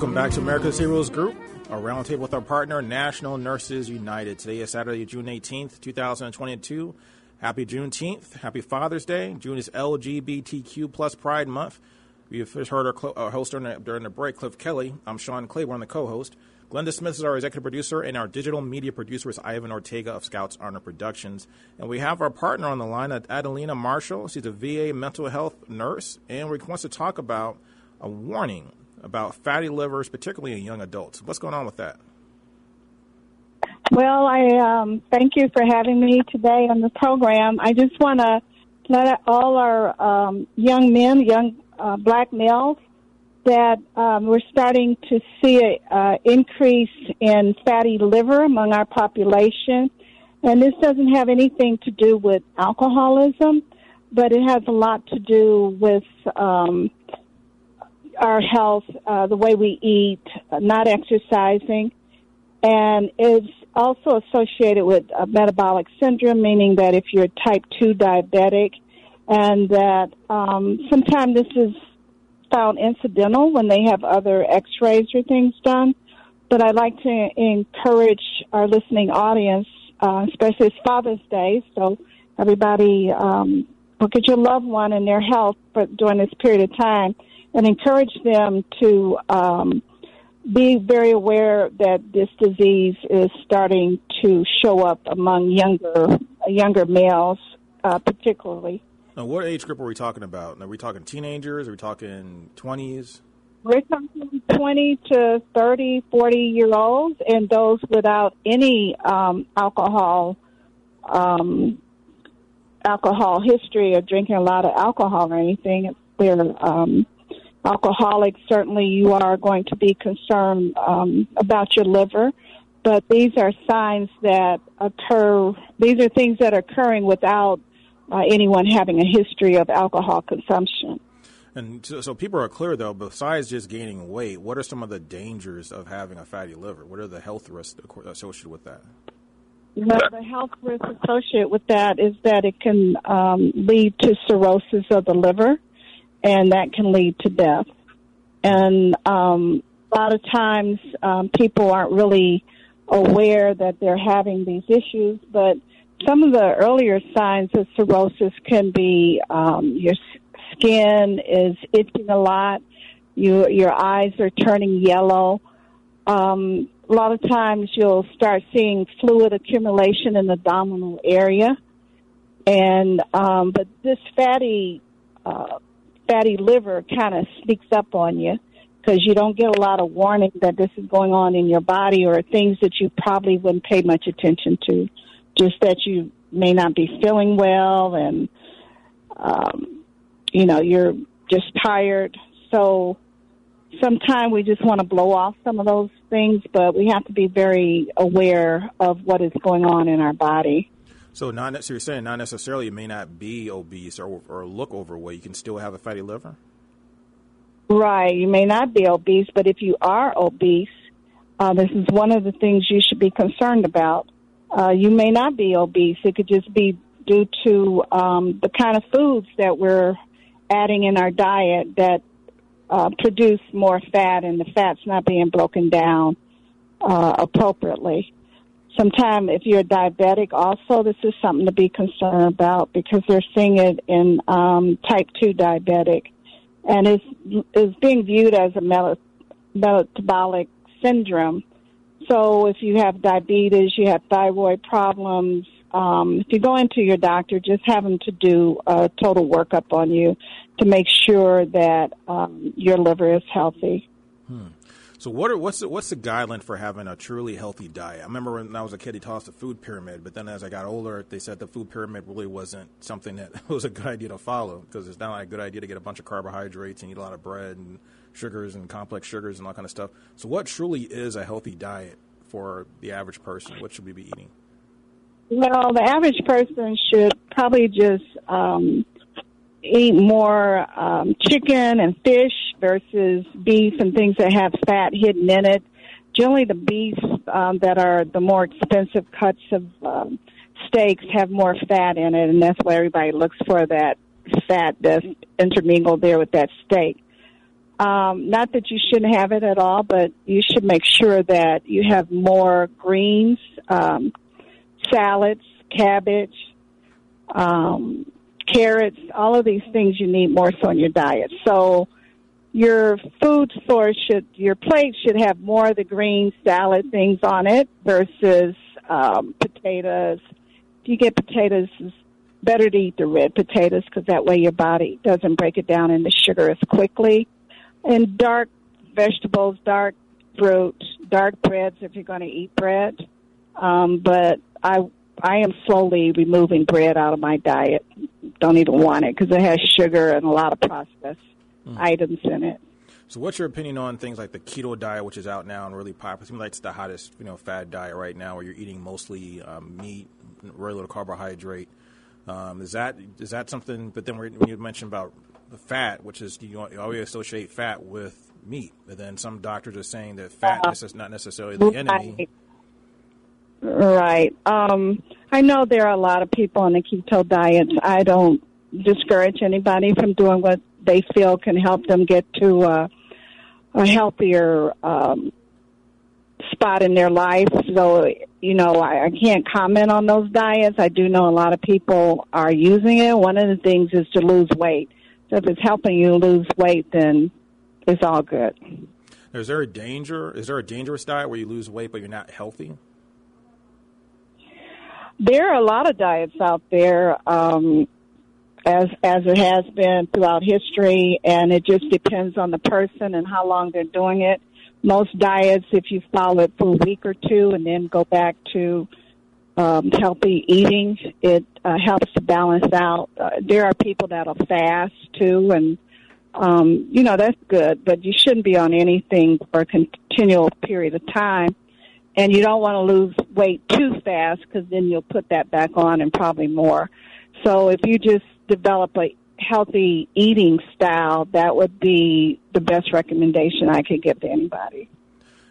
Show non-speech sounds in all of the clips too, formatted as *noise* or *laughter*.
Welcome back to America's Heroes Group, a roundtable with our partner, National Nurses United. Today is Saturday, June 18th, 2022. Happy Juneteenth. Happy Father's Day. June is LGBTQ plus Pride Month. First heard our, cl- our host during the, during the break, Cliff Kelly. I'm Sean Claiborne, the co-host. Glenda Smith is our executive producer, and our digital media producer is Ivan Ortega of Scouts Honor Productions. And we have our partner on the line, Adelena Marshall. She's a VA mental health nurse, and wants to talk about a warning about fatty livers, particularly in young adults. What's going on with that? Well, I um, thank you for having me today on the program. I just want to let all our um, young men, young uh, black males, that um, we're starting to see an uh, increase in fatty liver among our population. And this doesn't have anything to do with alcoholism, but it has a lot to do with um, our health, uh, the way we eat, uh, not exercising, and it's also associated with a metabolic syndrome, meaning that if you're type 2 diabetic, and that um, sometimes this is found incidental when they have other x-rays or things done. But I'd like to encourage our listening audience, uh, especially it's Father's Day, so everybody um, look at your loved one and their health but during this period of time and encourage them to um, be very aware that this disease is starting to show up among younger younger males, uh, particularly. Now, what age group are we talking about? Are we talking teenagers? Are we talking twenties? We're talking 20 to 30, 40 year olds, and those without any um, alcohol um, alcohol history or drinking a lot of alcohol or anything. They're um, alcoholics, certainly you are going to be concerned um, about your liver. But these are signs that occur, these are things that are occurring without uh, anyone having a history of alcohol consumption. And so, so, people are clear, though, besides just gaining weight, what are some of the dangers of having a fatty liver? What are the health risks associated with that? Well, the health risk associated with that is that it can um, lead to cirrhosis of the liver and that can lead to death. And um, a lot of times um, people aren't really aware that they're having these issues, but some of the earlier signs of cirrhosis can be um, your skin is itching a lot, you, your eyes are turning yellow. Um, a lot of times you'll start seeing fluid accumulation in the abdominal area, and um, but this fatty uh, fatty liver kind of sneaks up on you because you don't get a lot of warning that this is going on in your body or things that you probably wouldn't pay much attention to. Just that you may not be feeling well and, um, you know, you're just tired. So sometimes we just want to blow off some of those things, but we have to be very aware of what is going on in our body. So, not so you're saying not necessarily you may not be obese or, or look overweight. You can still have a fatty liver. Right. You may not be obese, but if you are obese, uh, this is one of the things you should be concerned about. Uh, you may not be obese. It could just be due to um, the kind of foods that we're adding in our diet that uh, produce more fat, and the fat's not being broken down uh, appropriately. Sometimes, if you're diabetic, also this is something to be concerned about because they're seeing it in um, type two diabetic, and is is being viewed as a metabolic syndrome. So, if you have diabetes, you have thyroid problems. Um, if you go into your doctor, just have them to do a total workup on you to make sure that um, your liver is healthy. So what are what's the, what's the guideline for having a truly healthy diet? I remember when I was a kid, he taught us the food pyramid, but then as I got older, they said the food pyramid really wasn't something that *laughs* was a good idea to follow because it's not like a good idea to get a bunch of carbohydrates and eat a lot of bread and sugars and complex sugars and all kind of stuff. So what truly is a healthy diet for the average person? What should we be eating? Well, the average person should probably just um, eat more um, chicken and fish versus beef and things that have fat hidden in it. Generally, the beef um, that are the more expensive cuts of um, steaks have more fat in it, and that's why everybody looks for that fat that's intermingled there with that steak. Um, not that you shouldn't have it at all, but you should make sure that you have more greens, um, salads, cabbage, um, carrots, all of these things you need more so in your diet. So your food source should, your plate should have more of the green salad things on it versus um, potatoes. If you get potatoes, it's better to eat the red potatoes because that way your body doesn't break it down into sugar as quickly. And dark vegetables, dark fruit, dark breads if you're going to eat bread. Um, but I I am slowly removing bread out of my diet. Don't even want it because it has sugar and a lot of processed mm. items in it. So, what's your opinion on things like the keto diet, which is out now and really popular? It seems like it's the hottest, you know, fad diet right now, where you're eating mostly um, meat, very little carbohydrate. Um, is that is that something? But then when you mentioned about the fat, which is you, always associate fat with meat, but then some doctors are saying that fat uh, is not necessarily the enemy. Right. Um, I know there are a lot of people on the keto diet. I don't discourage anybody from doing what they feel can help them get to uh, a healthier um, spot in their life. So, you know, I, I can't comment on those diets. I do know a lot of people are using it. One of the things is to lose weight. So if it's helping you lose weight, then it's all good. Is there a danger? Is there a dangerous diet where you lose weight but you're not healthy? There are a lot of diets out there, um, as as it has been throughout history, and it just depends on the person and how long they're doing it. Most diets, if you follow it for a week or two and then go back to um, healthy eating, it uh, helps to balance out. Uh, there are people that'll fast too, and um, you know that's good, but you shouldn't be on anything for a continual period of time and you don't want to lose weight too fast because then you'll put that back on and probably more. So if you just develop a healthy eating style, that would be the best recommendation I could give to anybody.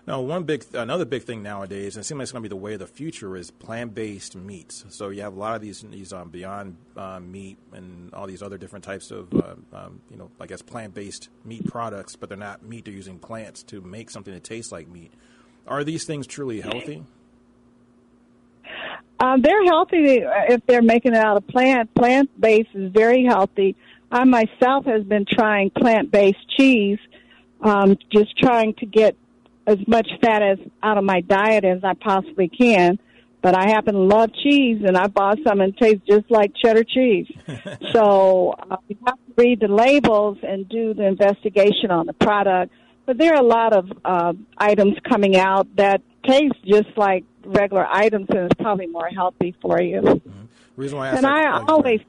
Now, one big, another big thing nowadays, and it seems like it's going to be the way of the future, is plant-based meats. So you have a lot of these, these um, Beyond uh, Meat and all these other different types of, uh, um, you know, I guess plant-based meat products, but they're not meat. They're using plants to make something that tastes like meat. Are these things truly healthy? Um, they're healthy if they're making it out of plant. Plant based is very healthy. I myself has been trying plant based cheese, um, just trying to get as much fat as out of my diet as I possibly can. But I happen to love cheese, and I bought some and tastes just like cheddar cheese. *laughs* so uh, you have to read the labels and do the investigation on the product but there are a lot of uh, items coming out that taste just like regular items, and it's probably more healthy for you. Mm-hmm. Reason why I and I that, always.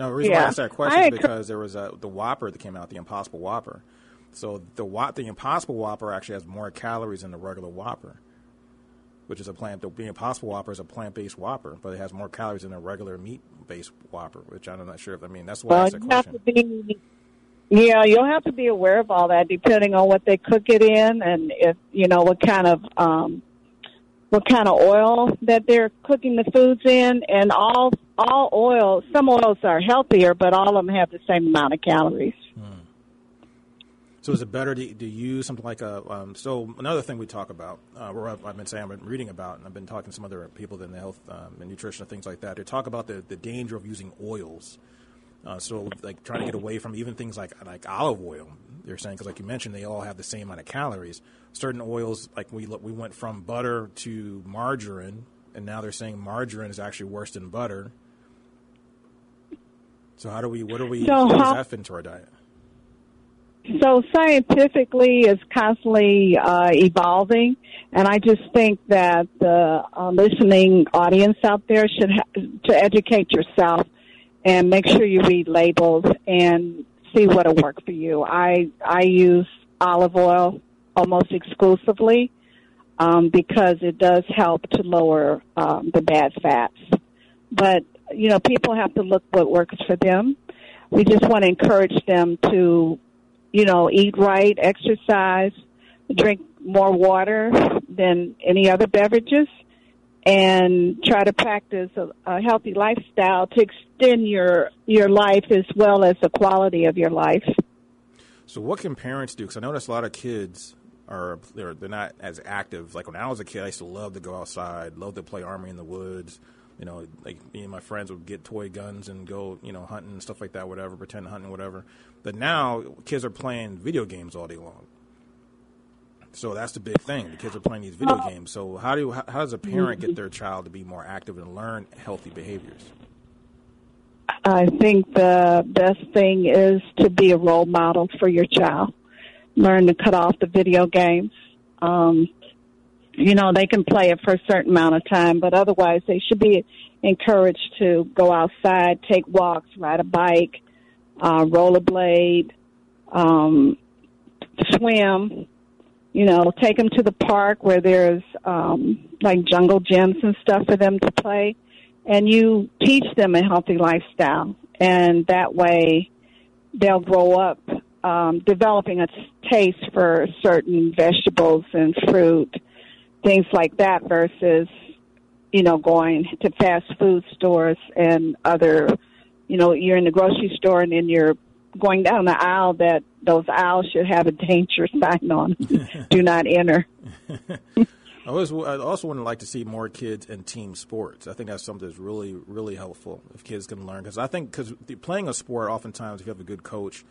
No, the reason yeah, why I asked that question is because there was a, the Whopper that came out, the Impossible Whopper. So the the Impossible Whopper actually has more calories than the regular Whopper, which is a plant. The Impossible Whopper is a plant based Whopper, but it has more calories than a regular meat based Whopper. Which I'm not sure if I mean that's why well, I asked that question. Be yeah, you'll have to be aware of all that depending on what they cook it in and if, you know, what kind of, um, what kind of oil that they're cooking the foods in and all, all oil, some oils are healthier, but all of them have the same amount of calories. Hmm. So is it better to, to use something like a? Um, so another thing we talk about, uh, or I've, been saying, I've been reading about, and I've been talking to some other people in the health um, and nutrition and things like that. They talk about the, the danger of using oils uh, so like trying to get away from even things like like olive oil. They're saying because like you mentioned, they all have the same amount of calories. Certain oils, like we look, we went from butter to margarine, and now they're saying margarine is actually worse than butter. So how do we? What do we? So how, that fit into our diet? so scientifically is constantly uh, evolving, and I just think that the uh, listening audience out there should ha- to educate yourself and make sure you read labels and see what'll work for you. I I use olive oil almost exclusively um, because it does help to lower um, the bad fats. But you know, people have to look what works for them. We just want to encourage them to you know, eat right, exercise, drink more water than any other beverages, and try to practice a, a healthy lifestyle to extend your your life as well as the quality of your life. So, what can parents do? Because I notice a lot of kids are they're, they're not as active. Like when I was a kid, I used to love to go outside, love to play army in the woods. You know, like me and my friends would get toy guns and go, you know, hunting and stuff like that, whatever, pretend hunting, whatever. But now kids are playing video games all day long. So that's the big thing. The kids are playing these video games. So how do how, how does a parent get their child to be more active and learn healthy behaviors? I think the best thing is to be a role model for your child. Learn to cut off the video games. Um, you know, they can play it for a certain amount of time, but otherwise they should be encouraged to go outside, take walks, ride a bike, uh, rollerblade, um, swim. You know, take them to the park where there's um, like jungle gyms and stuff for them to play, and you teach them a healthy lifestyle, and that way they'll grow up um, developing a taste for certain vegetables and fruit, things like that, versus you know going to fast food stores and other you know, you're in the grocery store and then you're going down the aisle that those aisles should have a danger *laughs* sign on. Do not enter. *laughs* I, was, I also would like to see more kids in team sports. I think that's something that's really, really helpful if kids can learn. Because I think because playing a sport, oftentimes if you have a good coach,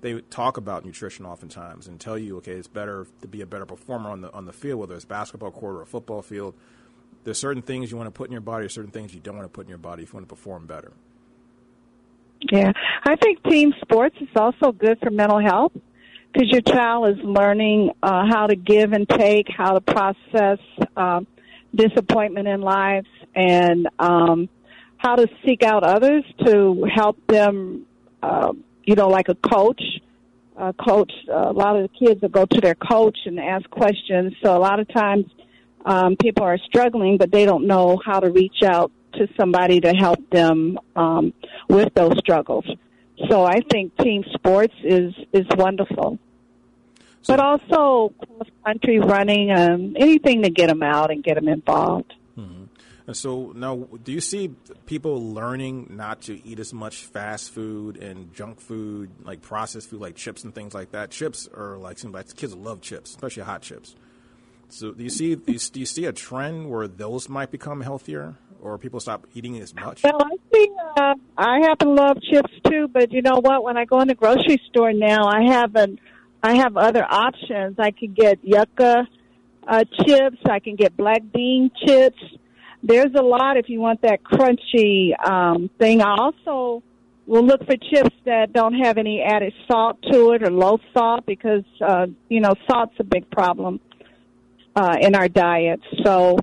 they talk about nutrition oftentimes and tell you, okay, it's better to be a better performer on the on the field, whether it's basketball court or a football field. There's certain things you want to put in your body, certain things you don't want to put in your body if you want to perform better. Yeah, I think team sports is also good for mental health because your child is learning uh, how to give and take, how to process uh, disappointment in life, and um, how to seek out others to help them. Uh, you know, like a coach. A coach. A lot of the kids will go to their coach and ask questions. So a lot of times, um, people are struggling, but they don't know how to reach out to somebody to help them um, with those struggles. So I think team sports is is wonderful. So, but also cross country running, um, anything to get them out and get them involved. Mm-hmm. And so now, do you see people learning not to eat as much fast food and junk food, like processed food, like chips and things like that? Chips are like seems like kids love chips, especially hot chips. So do you see do you, do you see a trend where those might become healthier? Or people stop eating as much? Well, I see. Uh, I happen to love chips too, but you know what? When I go in the grocery store now, I have an I have other options. I can get yucca uh, chips. I can get black bean chips. There's a lot if you want that crunchy um, thing. I also will look for chips that don't have any added salt to it or low salt because uh, you know salt's a big problem uh, in our diet. So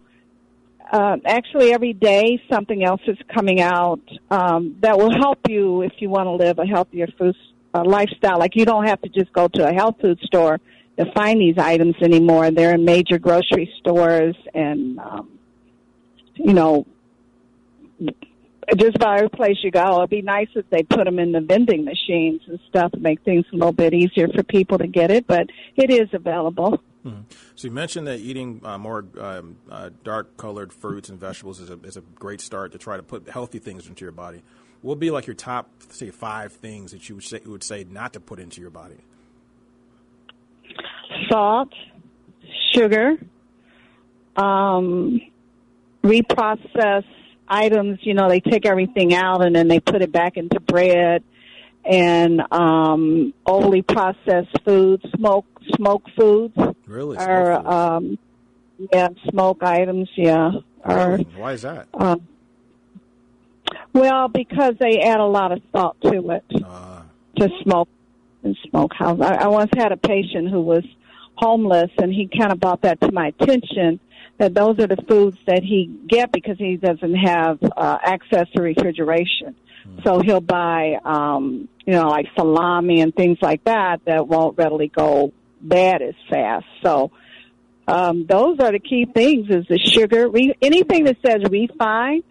uh, actually every day something else is coming out um, that will help you if you want to live a healthier food uh, lifestyle. Like you don't have to just go to a health food store to find these items anymore. They're in major grocery stores and um, you know just about every place you go. It'd be nice if they put them in the vending machines and stuff to make things a little bit easier for people to get it, but it is available. Mm-hmm. So you mentioned that eating uh, more um, uh, dark-colored fruits and vegetables is a, is a great start to try to put healthy things into your body. What would be like your top, say, five things that you would say, would say not to put into your body? Salt, sugar, um, reprocessed items. You know, they take everything out and then they put it back into bread and um, overly processed foods, smoke smoke foods. Really? Or um, yeah, smoke items. Yeah. Or, Why is that? Um, well, because they add a lot of salt to it. Uh. To smoke and smokehouse. I, I once had a patient who was homeless, and he kind of brought that to my attention that those are the foods that he get because he doesn't have uh, access to refrigeration. So he'll buy, um, you know, like salami and things like that that won't readily go bad as fast. So um, those are the key things: is the sugar. Re- anything that says refined,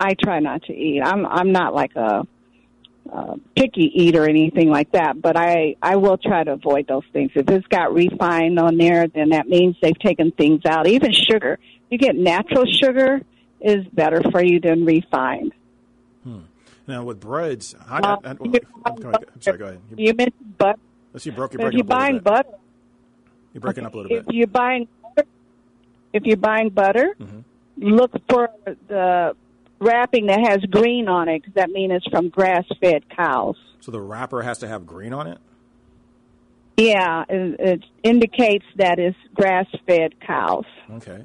I try not to eat. I'm I'm not like a, a picky eater or anything like that, but I I will try to avoid those things. If it's got refined on there, then that means they've taken things out. Even sugar, you get natural sugar is better for you than refined. Hmm. Now with breads, how, Uh, I, I, you- go. I'm sorry, go ahead. You, You mentioned butter. let's see, you broke, you're If you're up a little buying butter, You're breaking up a little if bit. you're buying if you're buying butter, Mhm. look for the wrapping that has green on it because that means it's from grass-fed cows. So the wrapper has to have green on it. Yeah, it, it indicates that it's grass-fed cows. Okay.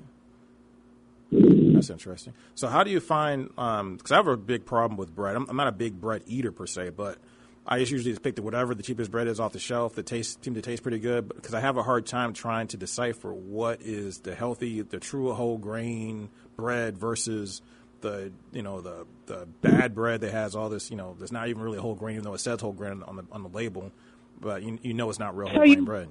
That's interesting. So, how do you find? Because I have a big problem with bread. I'm, I'm not a big bread eater per se, but I just usually just pick the whatever the cheapest bread is off the shelf that tastes seem to taste pretty good. Because I have a hard time trying to decipher what is the healthy, the true whole grain bread versus the you know the the bad bread that has all this you know that's not even really whole grain, even though it says whole grain on the on the label, but you, you know it's not real So whole grain you- bread.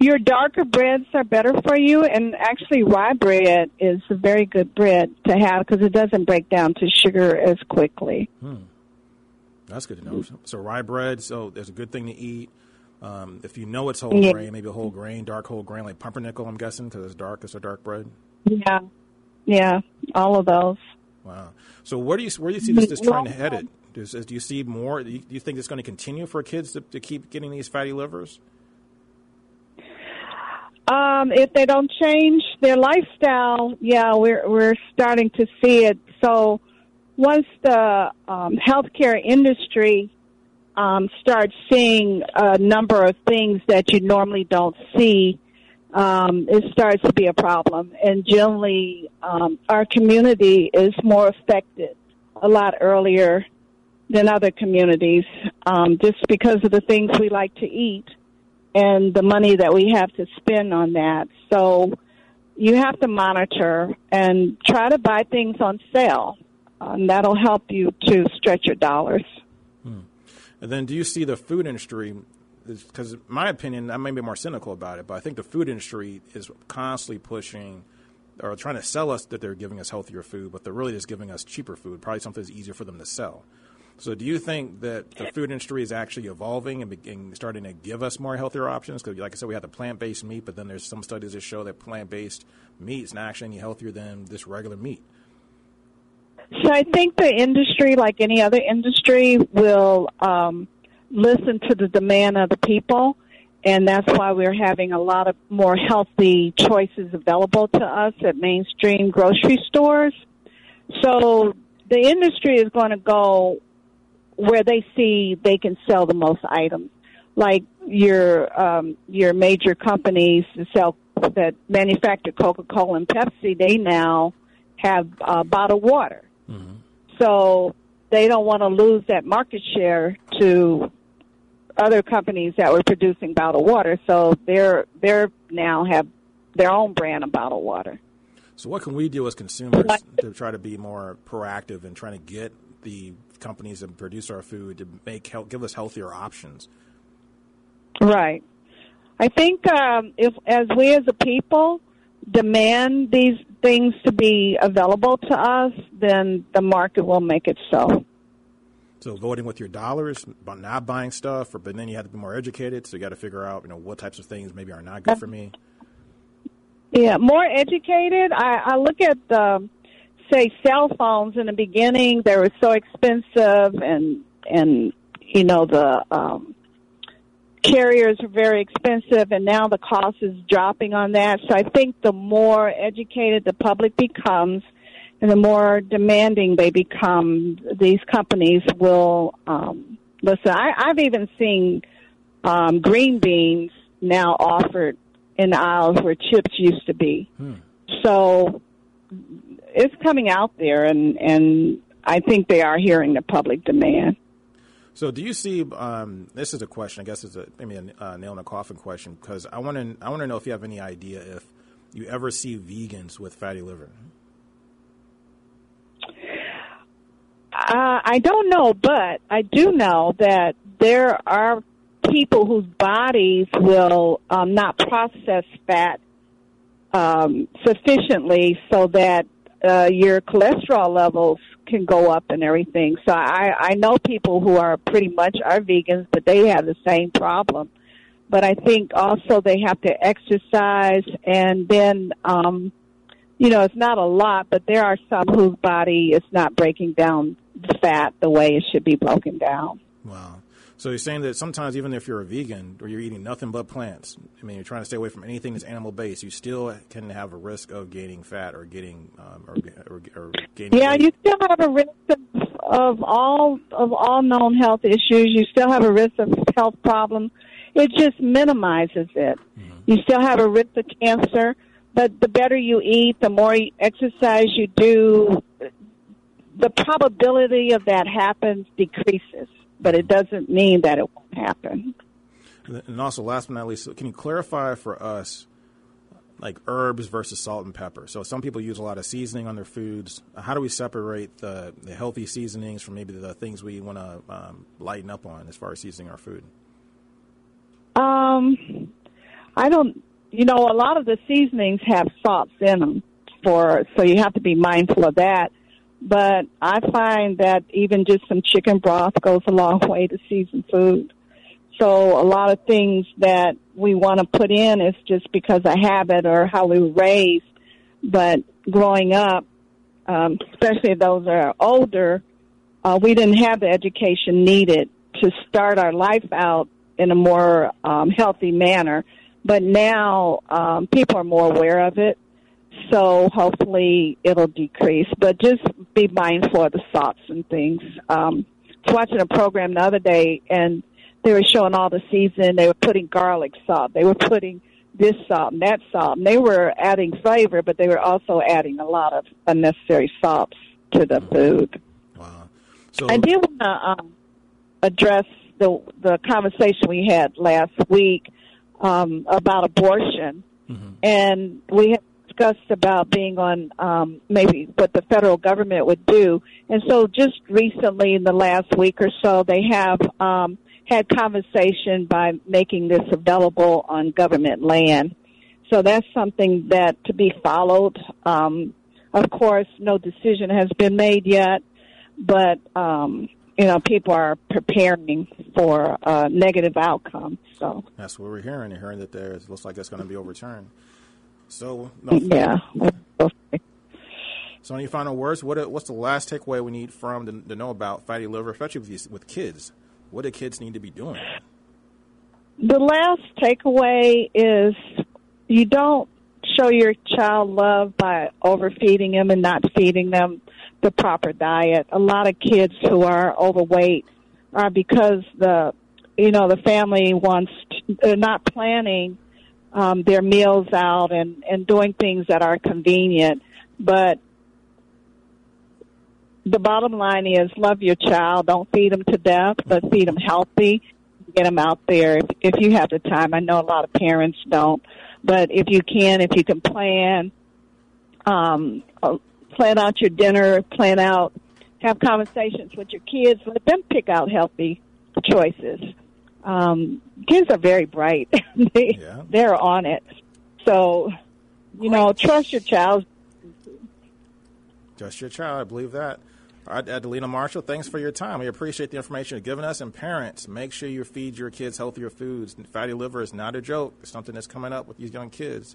Your darker breads are better for you, and actually, rye bread is a very good bread to have because it doesn't break down to sugar as quickly. Hmm. That's good to know. So rye bread, so it's a good thing to eat. Um, if you know it's whole Yeah. grain, maybe a whole grain, dark whole grain, like pumpernickel, I'm guessing, because it's dark. It's a dark bread. Yeah, yeah, all of those. Wow. So where do you where do you see this, this trend headed? Does, do you see more? Do you, do you think it's going to continue for kids to, to keep getting these fatty livers? Um, if they don't change their lifestyle, yeah, we're we're starting to see it. So once the um, healthcare industry um, starts seeing a number of things that you normally don't see, um, it starts to be a problem. And generally, um, our community is more affected a lot earlier than other communities, um, just because of the things we like to eat and the money that we have to spend on that. So you have to monitor and try to buy things on sale. Uh, and that'll help you to stretch your dollars. Hmm. And then do you see the food industry? Because, my opinion, I may be more cynical about it, but I think the food industry is constantly pushing or trying to sell us that they're giving us healthier food, but they're really just giving us cheaper food, probably something that's easier for them to sell. So, do you think that the food industry is actually evolving and, be- and starting to give us more healthier options? Because, like I said, we have the plant based meat, but then there's some studies that show that plant based meat is not actually any healthier than this regular meat. So I think the industry, like any other industry, will um, listen to the demand of the people, and that's why we're having a lot of more healthy choices available to us at mainstream grocery stores. So the industry is going to go where they see they can sell the most items, like your um, your major companies that sell that manufacture Coca Cola and Pepsi. They now have uh, bottled water. So they don't want to lose that market share to other companies that were producing bottled water. So they're they're now have their own brand of bottled water. So, what can we do as consumers to try to be more proactive in trying to get the companies that produce our food to make health, give us healthier options? Right. I think um, if as we as a people demand these things to be available to us, then the market will make it so. So, voting with your dollars, not buying stuff, or but then you have to be more educated. So, you got to figure out, you know, what types of things maybe are not good for me. Yeah, more educated. I, I look at um, say cell phones in the beginning; they were so expensive, and and you know the um, carriers were very expensive, and now the cost is dropping on that. So I think the more educated the public becomes, and the more demanding they become, these companies will um, listen. I, I've even seen um, green beans now offered in aisles where chips used to be. So it's coming out there, and and I think they are hearing the public demand. So, do you see? Um, this is a question. I guess it's a maybe a uh, nail in a coffin question because I want to. I want to know if you have any idea if you ever see vegans with fatty liver. Uh, I don't know, but I do know that there are people whose bodies will um, not process fat um, sufficiently so that uh, your cholesterol levels can go up and everything. So I, I know people who are pretty much are vegans, but they have the same problem. But I think also they have to exercise and then, um, you know, it's not a lot, but there are some whose body is not breaking down fat the way it should be broken down. Wow. So you're saying that sometimes even if you're a vegan or you're eating nothing but plants, I mean, you're trying to stay away from anything that's animal based, you still can have a risk of gaining fat or getting um, or, or, or, gaining. Yeah, weight. you still have a risk of, of all of all known health issues. You still have a risk of health problems. It just minimizes it. Mm-hmm. You still have a risk of cancer, but the better you eat, the more exercise you do, the probability of that happens decreases but it doesn't mean that it won't happen. And also, last but not least, can you clarify for us, like herbs versus salt and pepper? So some people use a lot of seasoning on their foods. How do we separate the, the healthy seasonings from maybe the things we want to um, lighten up on as far as seasoning our food? Um, I don't. You know, a lot of the seasonings have salts in them, for so you have to be mindful of that but I find that even just some chicken broth goes a long *laughs* way to season food. So a lot of things that we want to put in is just because of habit or how we were raised. But growing up, um, especially those that are older, uh, we didn't have the education needed to start our life out in a more um, healthy manner. But now um, people are more aware of it so hopefully it'll decrease. But just be mindful of the salts and things. Um, I was watching a program the other day, and they were showing all the season. They were putting garlic salt. They were putting this salt and that salt. And they were adding flavor, but they were also adding a lot of unnecessary salts to the food. Wow. So I did want to um, address the the conversation we had last week um, about abortion, mm-hmm. and we had discussed about being on um, maybe what the federal government would do. And so just recently in the last week or so, they have um, had conversation by making this available on government land. So that's something that to be followed. Um, of course, no decision has been made yet, but um, you know, people are preparing for a negative outcome. So that's what we're hearing. You're hearing that there looks like it's going to be overturned. So no, yeah. So any final words? What uh, what's the last takeaway we need from to, to know about fatty liver, especially with, with kids? What do kids need to be doing? The last takeaway is you don't show your child love by overfeeding them and not feeding them the proper diet. A lot of kids who are overweight are because the you know the family wants to, they're not planning um, their meals out and, and doing things that are convenient. But the bottom line is love your child. Don't feed them to death, but feed them healthy. Get them out there if, if you have the time. I know a lot of parents don't, but if you can, if you can plan, um, uh, plan out your dinner, plan out, have conversations with your kids, let them pick out healthy choices um, kids are very bright. *laughs* they yeah. they're on it. So, you know, trust your child. Trust your child. I believe that. All right, Adelena Marshall, thanks for your time. We appreciate the information you've given us. And parents, make sure you feed your kids healthier foods. Fatty liver is not a joke. It's something that's coming up with these young kids.